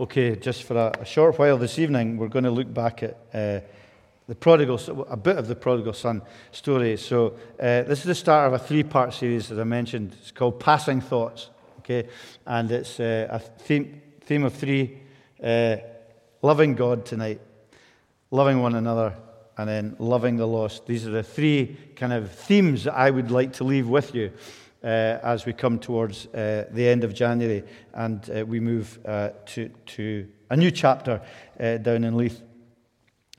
Okay, just for a, a, short while this evening, we're going to look back at uh, the prodigal, a bit of the prodigal son story. So, uh, this is the start of a three part series, as I mentioned. It's called Passing Thoughts. Okay, and it's uh, a theme, theme of three uh, loving God tonight, loving one another, and then loving the lost. These are the three kind of themes that I would like to leave with you as we come towards uh, the end of January and uh, we move uh, to, to a new chapter uh, down in Leith.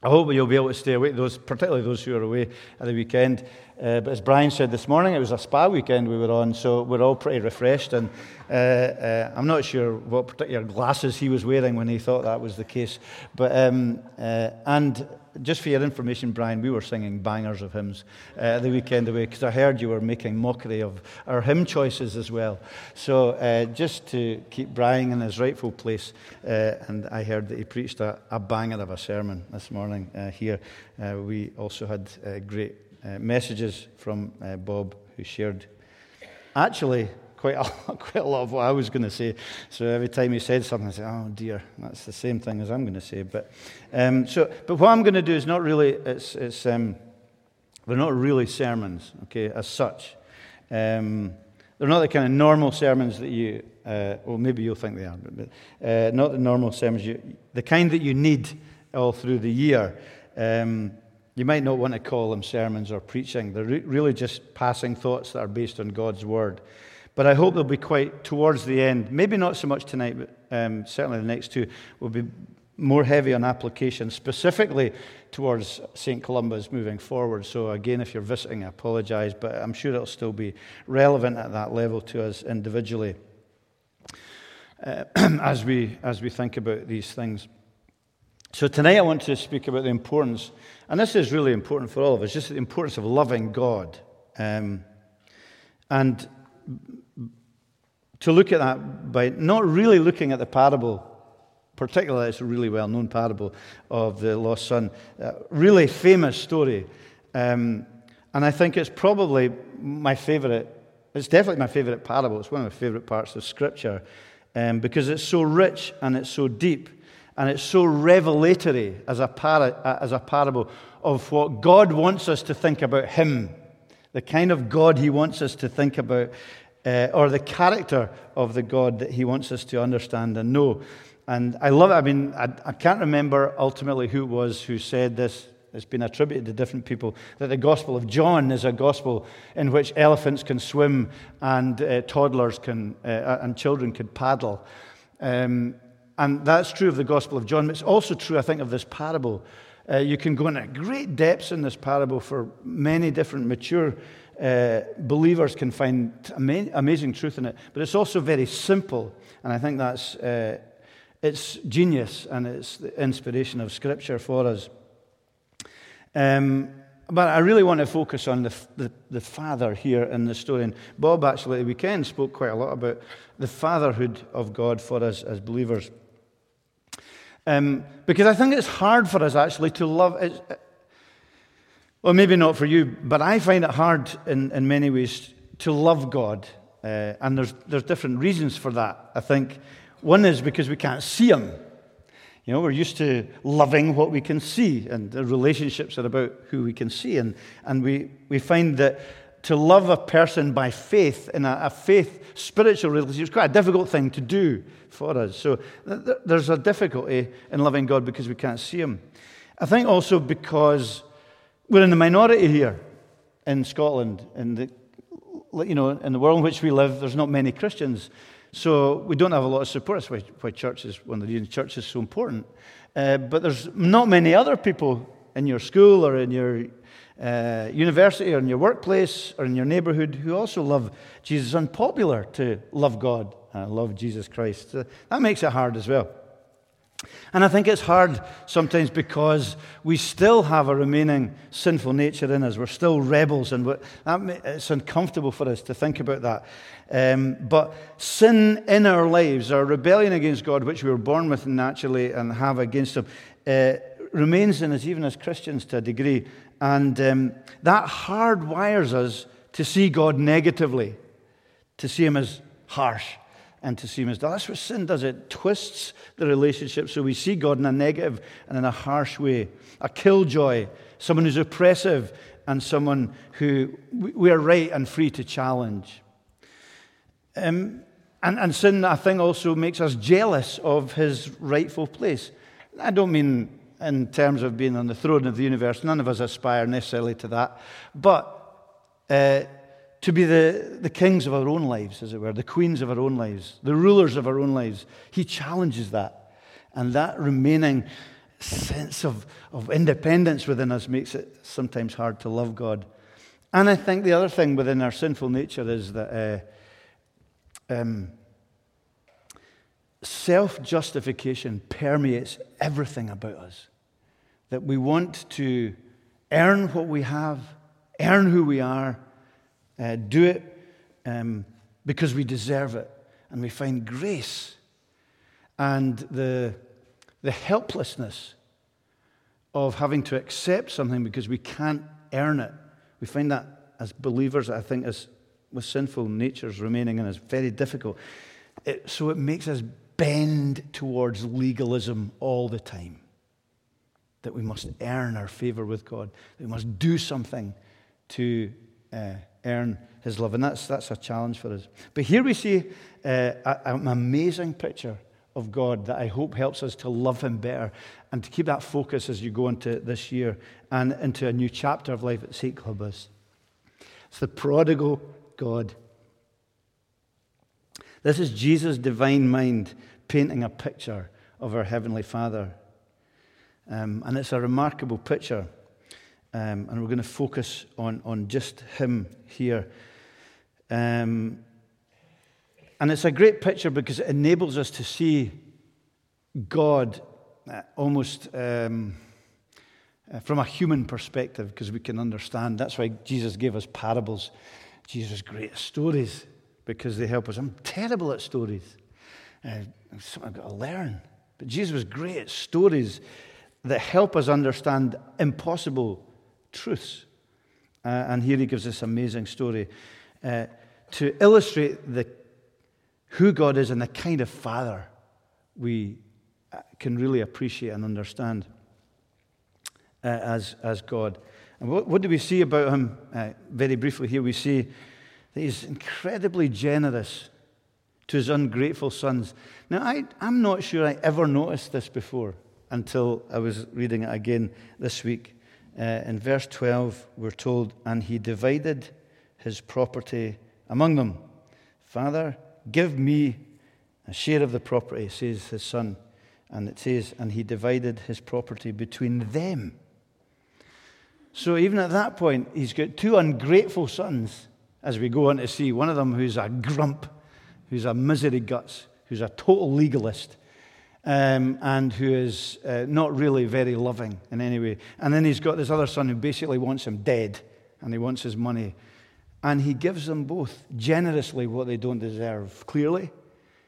I hope you'll be able to stay awake, those, particularly those who are away at the weekend. Uh, but as Brian said this morning, it was a spa weekend we were on, so we're all pretty refreshed. And uh, uh, I'm not sure what particular glasses he was wearing when he thought that was the case. But um, and just for your information, Brian, we were singing bangers of hymns uh, the weekend away because I heard you were making mockery of our hymn choices as well. So uh, just to keep Brian in his rightful place, uh, and I heard that he preached a, a banger of a sermon this morning uh, here. Uh, we also had uh, messages from Bob, who shared actually quite a, quite a lot of what I was going to say. So every time he said something, I said, oh dear, that's the same thing as I'm going to say. But, um, so, but what I'm going to do is not really, it's, it's, um, they're not really sermons, okay, as such. Um, they're not the kind of normal sermons that you, uh, well, maybe you'll think they are, but, uh, not the normal sermons, you, the kind that you need all through the year. Um, you might not want to call them sermons or preaching. They're re- really just passing thoughts that are based on God's word. But I hope they'll be quite towards the end. Maybe not so much tonight, but um, certainly the next two will be more heavy on application, specifically towards St. Columba's moving forward. So, again, if you're visiting, I apologize, but I'm sure it'll still be relevant at that level to us individually uh, as, we, as we think about these things. So, tonight I want to speak about the importance, and this is really important for all of us, just the importance of loving God. Um, and to look at that by not really looking at the parable, particularly it's a really well known parable of the lost son, a really famous story. Um, and I think it's probably my favorite, it's definitely my favorite parable. It's one of my favorite parts of Scripture um, because it's so rich and it's so deep and it's so revelatory as a, para, as a parable of what God wants us to think about Him, the kind of God He wants us to think about uh, or the character of the God that he wants us to understand and know. And I love it. I mean, I, I can't remember ultimately who it was who said this. It's been attributed to different people that the Gospel of John is a gospel in which elephants can swim and uh, toddlers can, uh, and children can paddle. Um, and that's true of the Gospel of John. It's also true, I think, of this parable. Uh, you can go into great depths in this parable for many different mature uh, believers can find ama- amazing truth in it. But it's also very simple, and I think that's uh, it's genius and it's the inspiration of Scripture for us. Um, but I really want to focus on the, the, the, father here in the story. And Bob actually, the weekend, spoke quite a lot about the fatherhood of God for us as believers. Um, because I think it's hard for us actually to love. Well, maybe not for you, but I find it hard in, in many ways to love God. Uh, and there's, there's different reasons for that. I think one is because we can't see Him. You know, we're used to loving what we can see, and the relationships are about who we can see. And, and we, we find that to love a person by faith, in a, a faith spiritual relationship, is quite a difficult thing to do for us. So th- th- there's a difficulty in loving God because we can't see Him. I think also because we're in the minority here in Scotland. In the, you know, in the world in which we live, there's not many Christians. So we don't have a lot of support. That's why, why church is, one of the reasons church is so important. Uh, but there's not many other people in your school or in your uh, university or in your workplace or in your neighborhood who also love Jesus. unpopular to love God and love Jesus Christ. So that makes it hard as well. And I think it's hard sometimes because we still have a remaining sinful nature in us. We're still rebels, and that it's uncomfortable for us to think about that. Um, but sin in our lives, our rebellion against God, which we were born with naturally and have against Him, uh, remains in us even as Christians to a degree. And um, that hardwires us to see God negatively, to see Him as harsh and to see him as That's what sin does. It twists the relationship so we see God in a negative and in a harsh way. A killjoy, someone who's oppressive, and someone who we are right and free to challenge. Um, and, and sin, I think, also makes us jealous of his rightful place. I don't mean in terms of being on the throne of the universe. None of us aspire necessarily to that. But uh, to be the, the kings of our own lives, as it were, the queens of our own lives, the rulers of our own lives. He challenges that. And that remaining sense of, of independence within us makes it sometimes hard to love God. And I think the other thing within our sinful nature is that uh, um, self justification permeates everything about us. That we want to earn what we have, earn who we are uh, do it um, because we deserve it. And we find grace and the, the helplessness of having to accept something because we can't earn it. We find that as believers, I think, as with sinful natures remaining in us, very difficult. It, so it makes us bend towards legalism all the time. That we must earn our favor with God, that we must do something to uh, earn his love. And that's, that's a challenge for us. But here we see uh, an amazing picture of God that I hope helps us to love him better and to keep that focus as you go into this year and into a new chapter of life at St. Columba's. It's the prodigal God. This is Jesus' divine mind painting a picture of our Heavenly Father. Um, and it's a remarkable picture. Um, and we're going to focus on, on just him here. Um, and it's a great picture because it enables us to see God uh, almost um, uh, from a human perspective because we can understand. That's why Jesus gave us parables. Jesus great stories because they help us. I'm terrible at stories. Uh, something I've got to learn. But Jesus was great at stories that help us understand impossible truths. Uh, and here he gives this amazing story uh, to illustrate the, who God is and the kind of father we uh, can really appreciate and understand uh, as, as God. And what, what, do we see about him? Uh, very briefly, here we see that he's incredibly generous to his ungrateful sons. Now, I, I'm not sure I ever noticed this before until I was reading it again this week. Uh, in verse 12, we're told, And he divided his property among them. Father, give me a share of the property, says his son. And it says, And he divided his property between them. So even at that point, he's got two ungrateful sons as we go on to see. One of them who's a grump, who's a misery guts, who's a total legalist um, and who is uh, not really very loving in any way. And then he's got this other son who basically wants him dead and he wants his money. And he gives them both generously what they don't deserve, clearly.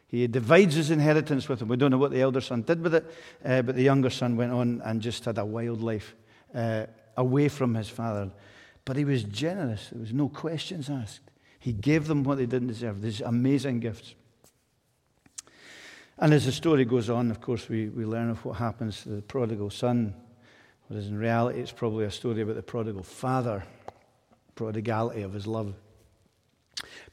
He divides his inheritance with them. We don't know what the elder son did with it, uh, but the younger son went on and just had a wild life uh, away from his father. But he was generous. There was no questions asked. He gave them what they didn't deserve, these amazing gifts. And as the story goes on, of course, we, we learn of what happens to the prodigal son, whereas in reality, it's probably a story about the prodigal father, prodigality of his love.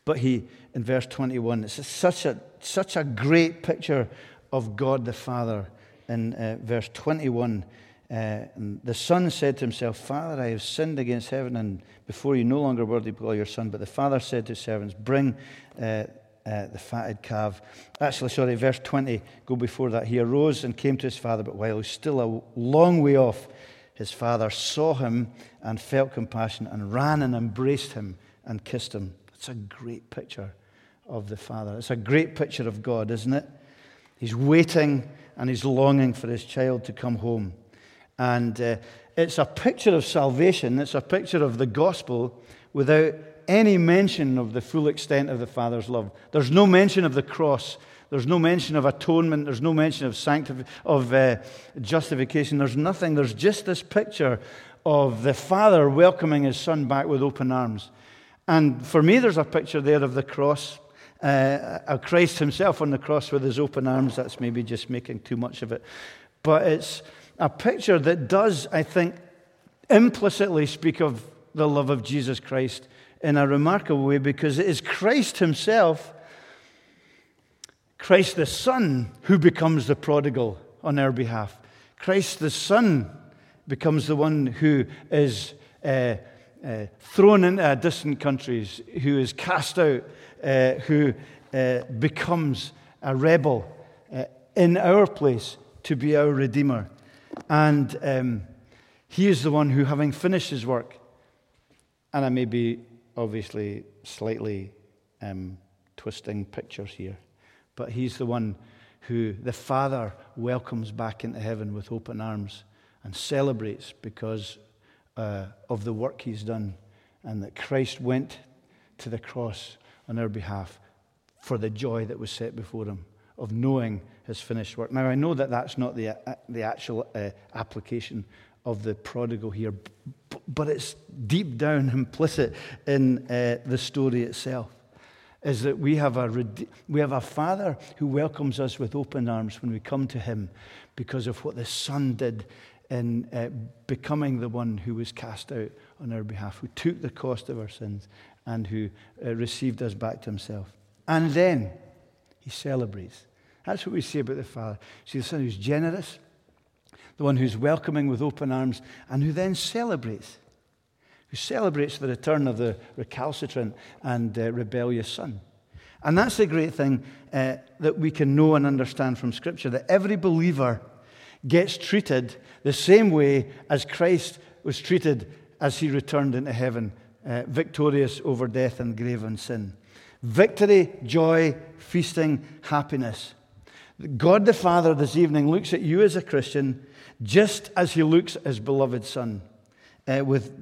But he, in verse 21, it's such a, such a great picture of God the Father. In uh, verse 21, uh, the son said to himself, Father, I have sinned against heaven and before you, no longer worthy to call your son. But the father said to his servants, Bring uh, uh, the fatted calf. Actually, sorry, verse 20, go before that. He arose and came to his father, but while he was still a long way off, his father saw him and felt compassion and ran and embraced him and kissed him. It's a great picture of the father. It's a great picture of God, isn't it? He's waiting and he's longing for his child to come home. And uh, it's a picture of salvation, it's a picture of the gospel without any mention of the full extent of the Father's love. There's no mention of the cross. There's no mention of atonement. There's no mention of, sanctif- of uh, justification. There's nothing. There's just this picture of the Father welcoming his Son back with open arms. And for me, there's a picture there of the cross. uh, Christ himself on the cross with his open arms. That's maybe just making too much of it. But it's a picture that does, I think, implicitly speak of the love of Jesus Christ in a remarkable way because it is Christ himself, Christ the Son, who becomes the prodigal on our behalf. Christ the Son becomes the one who is uh, uh, thrown into distant countries, who is cast out, uh, who uh, becomes a rebel uh, in our place to be our Redeemer. And um, he is the one who, having finished his work, and I may be obviously slightly um, twisting pictures here, but he's the one who the Father welcomes back into heaven with open arms and celebrates because uh, of the work he's done and that Christ went to the cross on our behalf for the joy that was set before him of knowing his finished work. Now, I know that that's not the, uh, the actual uh, application of the prodigal here, but it's deep down implicit in uh, the story itself. Is that we have, a, we have a father who welcomes us with open arms when we come to him because of what the son did in uh, becoming the one who was cast out on our behalf, who took the cost of our sins and who uh, received us back to himself. And then he celebrates. That's what we see about the Father. See, the Son who's generous, the one who's welcoming with open arms, and who then celebrates, who celebrates the return of the recalcitrant and uh, rebellious Son. And that's the great thing uh, that we can know and understand from Scripture that every believer gets treated the same way as Christ was treated as he returned into heaven, uh, victorious over death and grave and sin. Victory, joy, feasting, happiness. God the Father this evening looks at you as a Christian just as he looks at his beloved Son, uh, with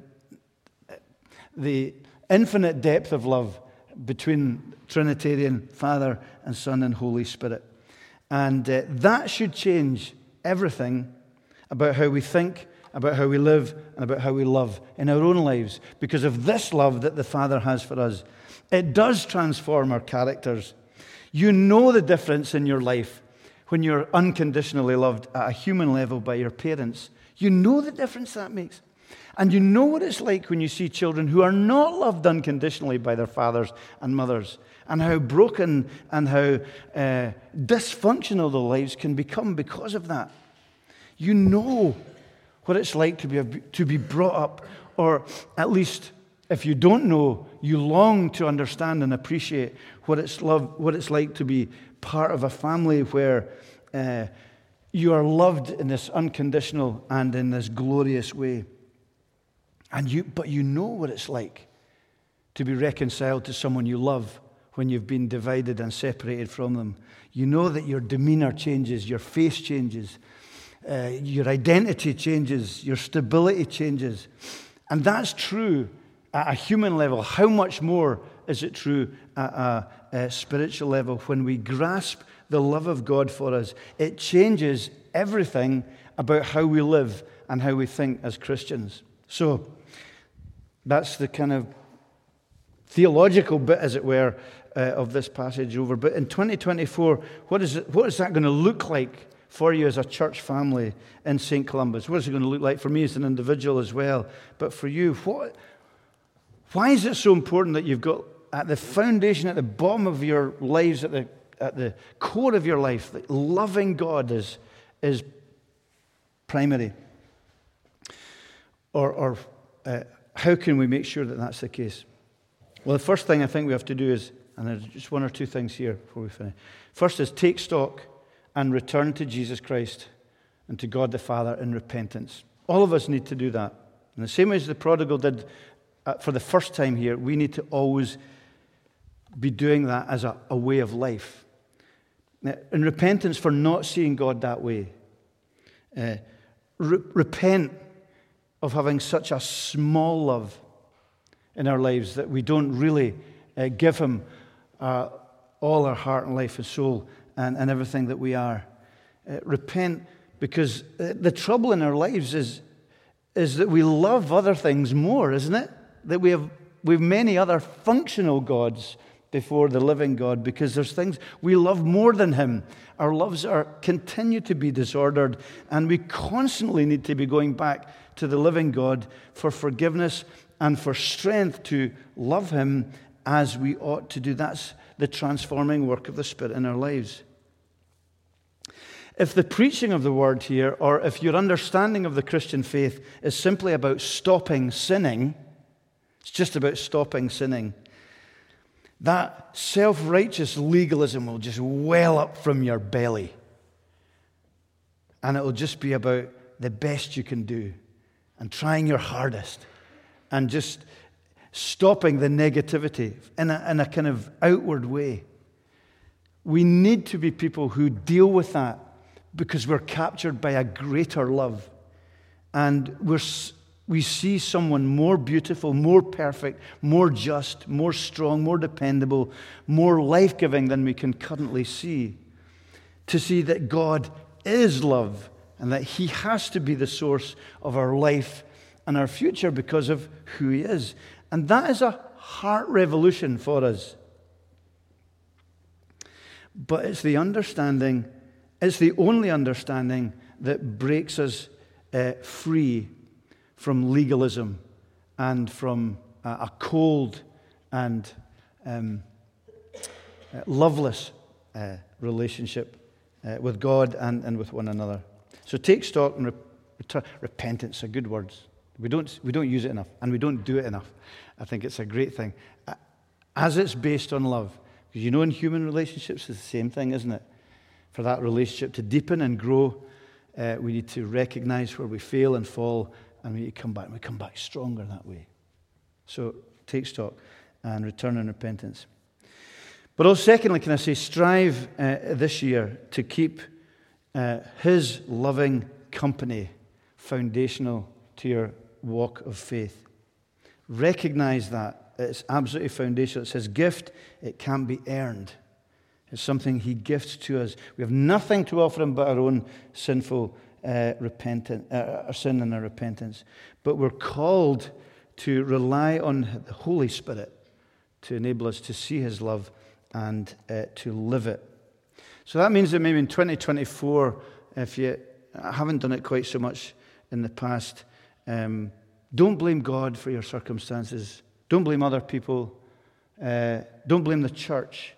the infinite depth of love between Trinitarian Father and Son and Holy Spirit. And uh, that should change everything about how we think, about how we live, and about how we love in our own lives because of this love that the Father has for us. It does transform our characters. You know the difference in your life when you're unconditionally loved at a human level by your parents. You know the difference that makes. And you know what it's like when you see children who are not loved unconditionally by their fathers and mothers, and how broken and how uh, dysfunctional their lives can become because of that. You know what it's like to be, to be brought up, or at least if you don't know, you long to understand and appreciate what it's, love, what it's like to be part of a family where uh, you are loved in this unconditional and in this glorious way. And you, but you know what it's like to be reconciled to someone you love when you've been divided and separated from them. You know that your demeanor changes, your face changes, uh, your identity changes, your stability changes. And that's true at a human level. How much more is it true at a, a spiritual level when we grasp the love of God for us? It changes everything about how we live and how we think as Christians. So, that's the kind of theological bit, as it were, uh, of this passage over. But in 2024, what is, it, what is that going to look like for you as a church family in St. Columba's? What is it going to look like for me as an individual as well? But for you, what, why is it so important that you've got at the foundation, at the bottom of your lives, at the, at the core of your life, that loving God is, is primary? Or, or uh, how can we make sure that that's the case? Well, the first thing I think we have to do is, and there's just one or two things here before we finish. First is take stock and return to Jesus Christ and to God the Father in repentance. All of us need to do that. In the same way as the prodigal did uh, for the first time here, we need to always be doing that as a, a way of life. In repentance for not seeing God that way. Uh, re- repent of having such a small love in our lives that we don't really uh, give Him uh, all our heart and life and soul and, and everything that we are. Uh, repent because uh, the trouble in our lives is, is that we love other things more, isn't it? That we have, we have many other functional gods before the living God because there's things we love more than Him. Our loves are continue to be disordered, and we constantly need to be going back to the living God for forgiveness and for strength to love Him as we ought to do. That's the transforming work of the Spirit in our lives. If the preaching of the word here, or if your understanding of the Christian faith is simply about stopping sinning, it's just about stopping sinning, that self righteous legalism will just well up from your belly. And it will just be about the best you can do and trying your hardest and just stopping the negativity in a, in a kind of outward way. We need to be people who deal with that because we're captured by a greater love. And we're, we see someone more beautiful, more perfect, more just, more strong, more dependable, more life giving than we can currently see. To see that God is love and that He has to be the source of our life and our future because of who He is. And that is a heart revolution for us. But it's the understanding it's the only understanding that breaks us uh, free from legalism and from uh, a cold and um, uh, loveless uh, relationship uh, with God and, and with one another. So take stock and re- repentance are good words. We don't, we don't use it enough, and we don't do it enough. I think it's a great thing. As it's based on love. Because you know, in human relationships, it's the same thing, isn't it? for that relationship to deepen and grow, uh, we need to recognize where we fail and fall, and we come back. And we come back stronger that way. So take stock and return in repentance. But also, secondly, can I say, strive uh, this year to keep uh, His loving company foundational to your walk of faith. Recognize that it's absolutely foundational. It says, gift, it can't be earned. It's something He gifts to us. We have nothing to offer Him but our own sinful uh, repentance, uh, our sin and our repentance. But we're called to rely on the Holy Spirit to enable us to see His love and uh, to live it. So that means that maybe in 2024, if you haven't done it quite so much in the past, um, don't blame God for your circumstances. Don't blame other people. Uh, don't blame the church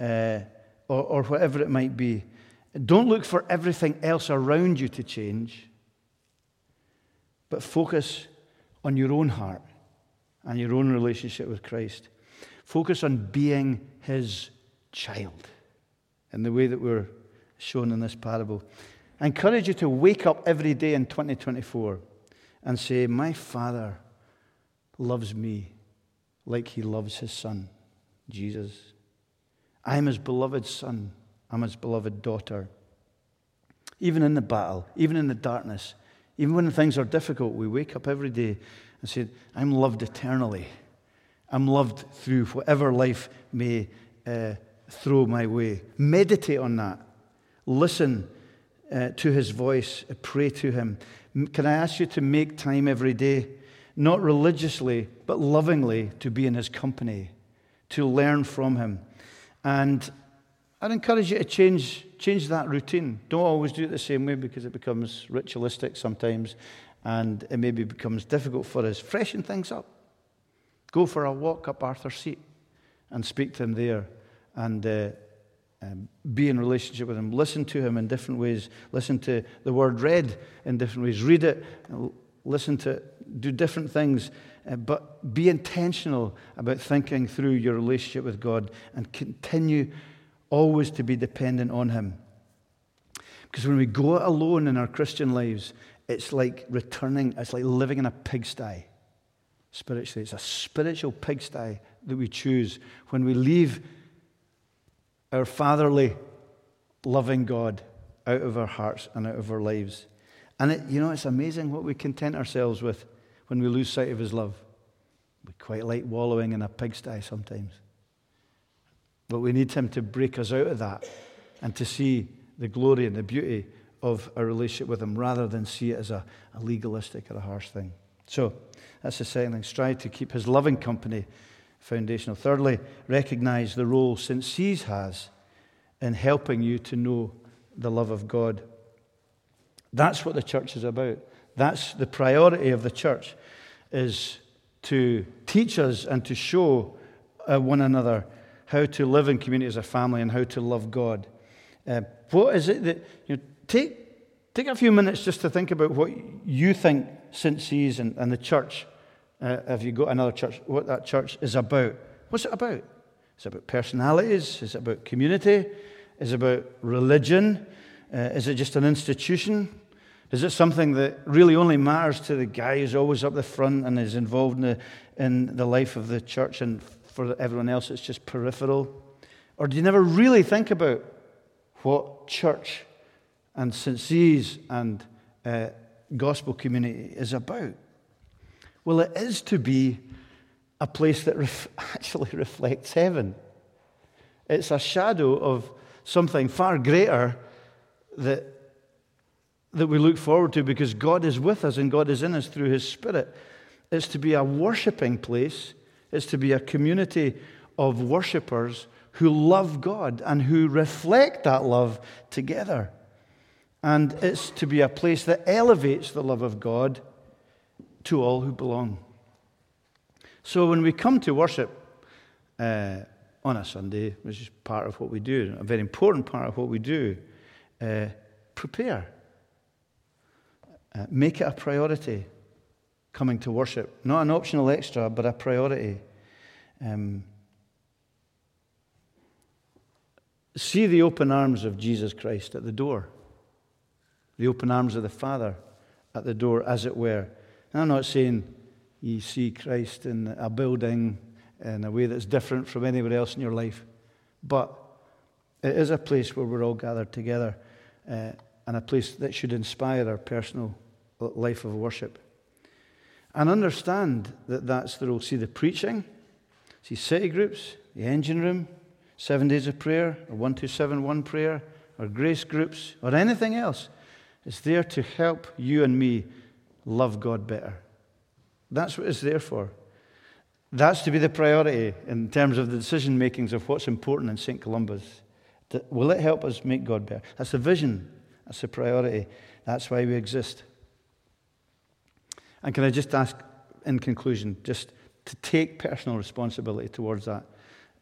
uh, or, or whatever it might be. Don't look for everything else around you to change, but focus on your own heart and your own relationship with Christ. Focus on being his child in the way that we're shown in this parable. I encourage you to wake up every day in 2024 and say, My Father loves me like he loves his Son, Jesus. I'm his beloved son. I'm his beloved daughter. Even in the battle, even in the darkness, even when things are difficult, we wake up every day and say, I'm loved eternally. I'm loved through whatever life may uh, throw my way. Meditate on that. Listen uh, to his voice. Pray to him. Can I ask you to make time every day, not religiously, but lovingly, to be in his company, to learn from him? And I'd encourage you to change, change that routine. Don't always do it the same way because it becomes ritualistic sometimes and it maybe becomes difficult for us. Freshen things up. Go for a walk up Arthur's Seat and speak to him there and uh, um, be in relationship with him. Listen to him in different ways. Listen to the word read in different ways. Read it, listen to it, do different things uh, but be intentional about thinking through your relationship with God and continue always to be dependent on Him. Because when we go it alone in our Christian lives, it's like returning, it's like living in a pigsty spiritually. It's a spiritual pigsty that we choose when we leave our fatherly, loving God out of our hearts and out of our lives. And it, you know, it's amazing what we content ourselves with when we lose sight of his love. We quite like wallowing in a pigsty sometimes. But we need him to break us out of that and to see the glory and the beauty of a relationship with him rather than see it as a, a legalistic or a harsh thing. So that's the second thing. Strive to keep his loving company foundational. Thirdly, recognize the role St. C's has in helping you to know the love of God. That's what the church is about. That's the priority of the church is to teach us and to show uh, one another how to live in community as a family and how to love God. Uh, what is it that you know, take take a few minutes just to think about what you think St. C's and, and the church, uh, if you go to another church, what that church is about. What's it about? Is it about personalities? Is it about community? Is it about religion? Uh, is it just an institution? Is it something that really only matters to the guy who's always up the front and is involved in the, in the life of the church, and for everyone else it's just peripheral? Or do you never really think about what church and St. And uh, gospel community is about? Well, it is to be a place that ref- actually reflects heaven. It's a shadow of something far greater that, that we look forward to because God is with us and God is in us through His Spirit. It's to be a worshiping place, it's to be a community of worshippers who love God and who reflect that love together. And it's to be a place that elevates the love of God to all who belong. So when we come to worship uh, on a Sunday, which is part of what we do, a very important part of what we do, uh, prepare. Uh, make it a priority coming to worship. Not an optional extra, but a priority. Um, see the open arms of Jesus Christ at the door, the open arms of the Father at the door, as it were. And I'm not saying you see Christ in a building in a way that's different from anywhere else in your life, but it is a place where we're all gathered together uh, and a place that should inspire our personal life of worship. And understand that that's the role. See the preaching, see city groups, the engine room, seven days of prayer, or 1271 prayer, or grace groups, or anything else. It's there to help you and me love God better. That's what it's there for. That's to be the priority in terms of the decision makings of what's important in St. Columba's. Will it help us make God better? That's the vision. That's the priority. That's why we exist. And can I just ask, in conclusion, just to take personal responsibility towards that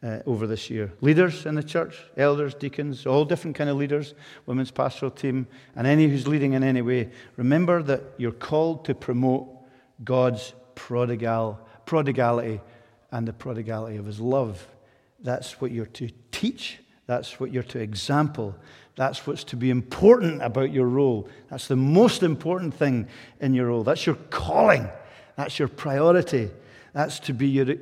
uh, over this year? Leaders in the church, elders, deacons, all different kind of leaders, women's pastoral team, and any who's leading in any way, remember that you're called to promote God's prodigal, prodigality and the prodigality of His love. That's what you're to teach that's what you're to example. That's what's to be important about your role. That's the most important thing in your role. That's your calling. That's your priority. That's to be your,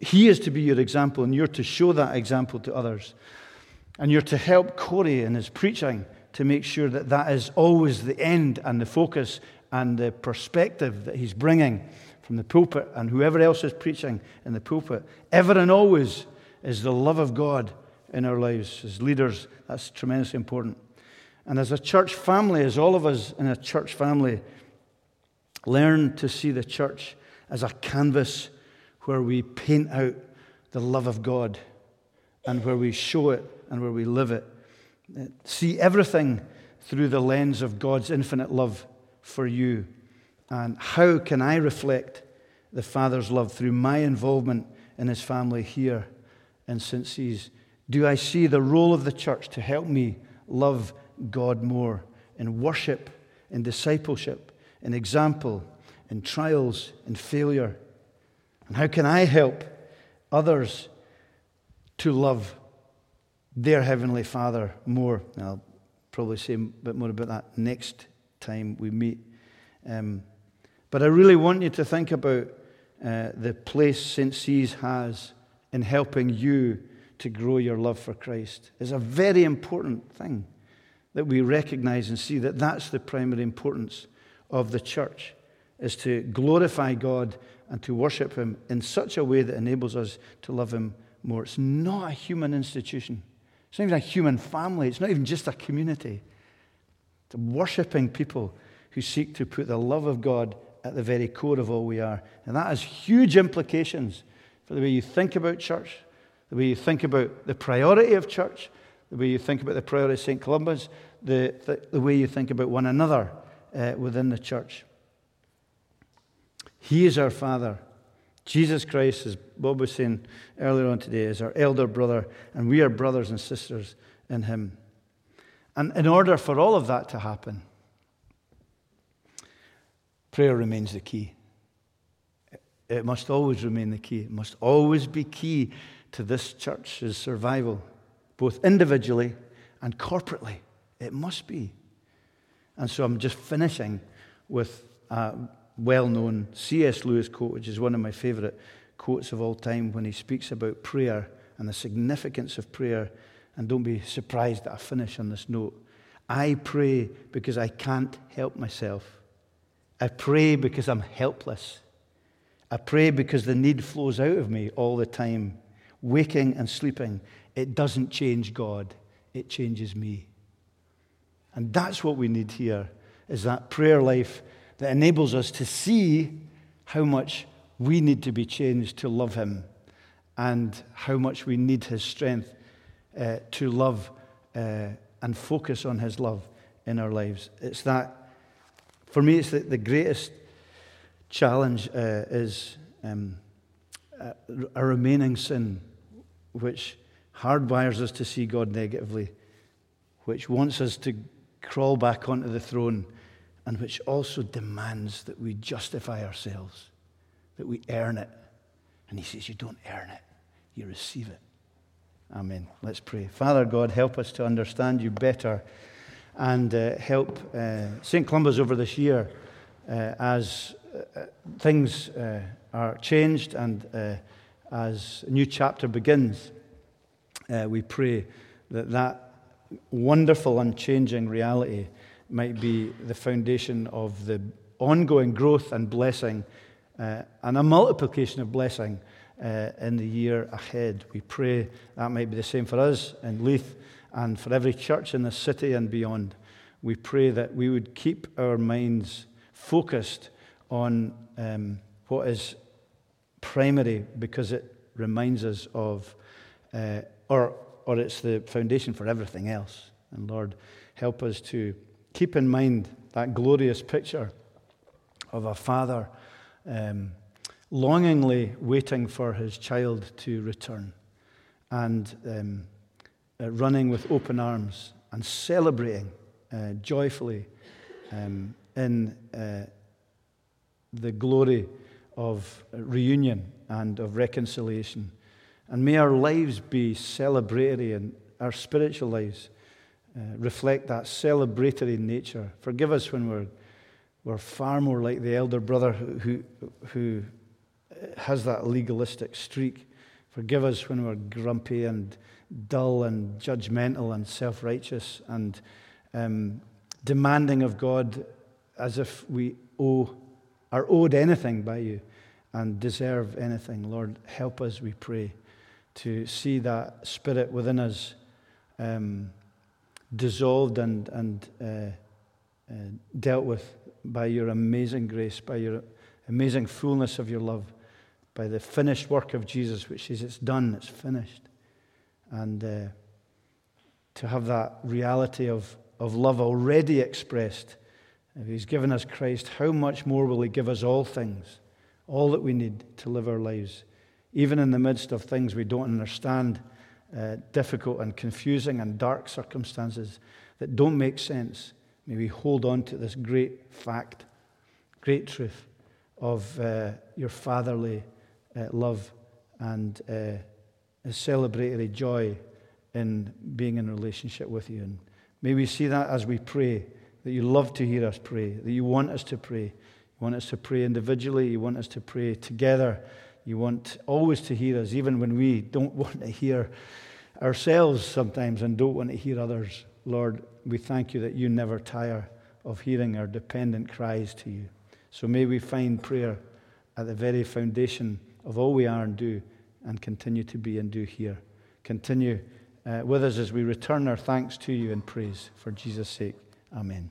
he is to be your example, and you're to show that example to others. And you're to help Corey in his preaching to make sure that that is always the end and the focus and the perspective that he's bringing from the pulpit and whoever else is preaching in the pulpit. Ever and always is the love of God in our lives. As leaders, that's tremendously important. And as a church family, as all of us in a church family, learn to see the church as a canvas where we paint out the love of God and where we show it and where we live it. See everything through the lens of God's infinite love for you. And how can I reflect the Father's love through my involvement in his family here in St. C's? Do I see the role of the church to help me love God more in worship, in discipleship, in example, in trials, in failure? And how can I help others to love their Heavenly Father more? I'll probably say a bit more about that next time we meet. Um, but I really want you to think about uh, the place St. C's has in helping you to grow your love for Christ is a very important thing that we recognize and see that that's the primary importance of the church is to glorify God and to worship him in such a way that enables us to love him more. It's not a human institution. It's not even a human family. It's not even just a community. It's worshiping people who seek to put the love of God at the very core of all we are. And that has huge implications for the way you think about church, the way you think about the priority of church, the way you think about the priority of St. Columba's, the, the, the way you think about one another uh, within the church. He is our Father. Jesus Christ, as Bob was saying earlier on today, is our elder brother, and we are brothers and sisters in Him. And in order for all of that to happen, prayer remains the key. It must always remain the key. It must always be key to this church's survival, both individually and corporately. It must be. And so I'm just finishing with a well known C.S. Lewis quote, which is one of my favorite quotes of all time when he speaks about prayer and the significance of prayer. And don't be surprised that I finish on this note. I pray because I can't help myself. I pray because I'm helpless. I pray because the need flows out of me all the time, waking and sleeping. It doesn't change God, it changes me. And that's what we need here is that prayer life that enables us to see how much we need to be changed to love him and how much we need his strength uh, to love uh, and focus on his love in our lives. It's that, for me, it's the, the greatest challenge uh, is um, a, a remaining sin which hardwires us to see God negatively, which wants us to crawl back onto the throne, and which also demands that we justify ourselves, that we earn it. And he says, You don't earn it, you receive it. Amen. Let's pray. Father God, help us to understand you better and uh, help uh, St. Columba's over this year uh, as uh, things uh, are changed and uh, as a new chapter begins, we pray that that wonderful, unchanging reality might be the foundation of the ongoing growth and blessing uh, and a multiplication of blessing uh, in the year ahead. We pray that might be the same for us in Leith and for every church in the city and beyond. We pray that we would keep our minds focused on um, what is primary because it reminds us of, uh, or, or it's the foundation for everything else. And Lord, help us to keep in mind that glorious picture of a father um, longingly waiting for his child to return and um, uh, running with open arms and celebrating uh, joyfully um, in uh, the glory of reunion and of reconciliation. And may our lives be celebratory and our spiritual lives uh, reflect that celebratory nature. Forgive us when we're, we're far more like the elder brother who, who, has that legalistic streak. Forgive us when we're grumpy and dull and judgmental and self righteous and um, demanding of God as if we owe are owed anything by you and deserve anything. Lord, help us, we pray, to see that spirit within us um, dissolved and, and uh, uh, dealt with by your amazing grace, by your amazing fullness of your love, by the finished work of Jesus, which says it's done, it's finished. And uh, to have that reality of, of love already expressed if He's given us Christ, how much more will He give us all things, all that we need to live our lives, even in the midst of things we don't understand, uh, difficult and confusing and dark circumstances that don't make sense? May we hold on to this great fact, great truth of uh, your fatherly uh, love and uh, a celebratory joy in being in relationship with you. And may we see that as we pray that you love to hear us pray, that you want us to pray. You want us to pray individually, you want us to pray together. You want always to hear us, even when we don't want to hear ourselves sometimes and don't want to hear others. Lord, we thank you that you never tire of hearing our dependent cries to you. So may we find prayer at the very foundation of all we are and do and continue to be and do here. Continue uh, with us as we return our thanks to you in praise for Jesus' sake. Amen.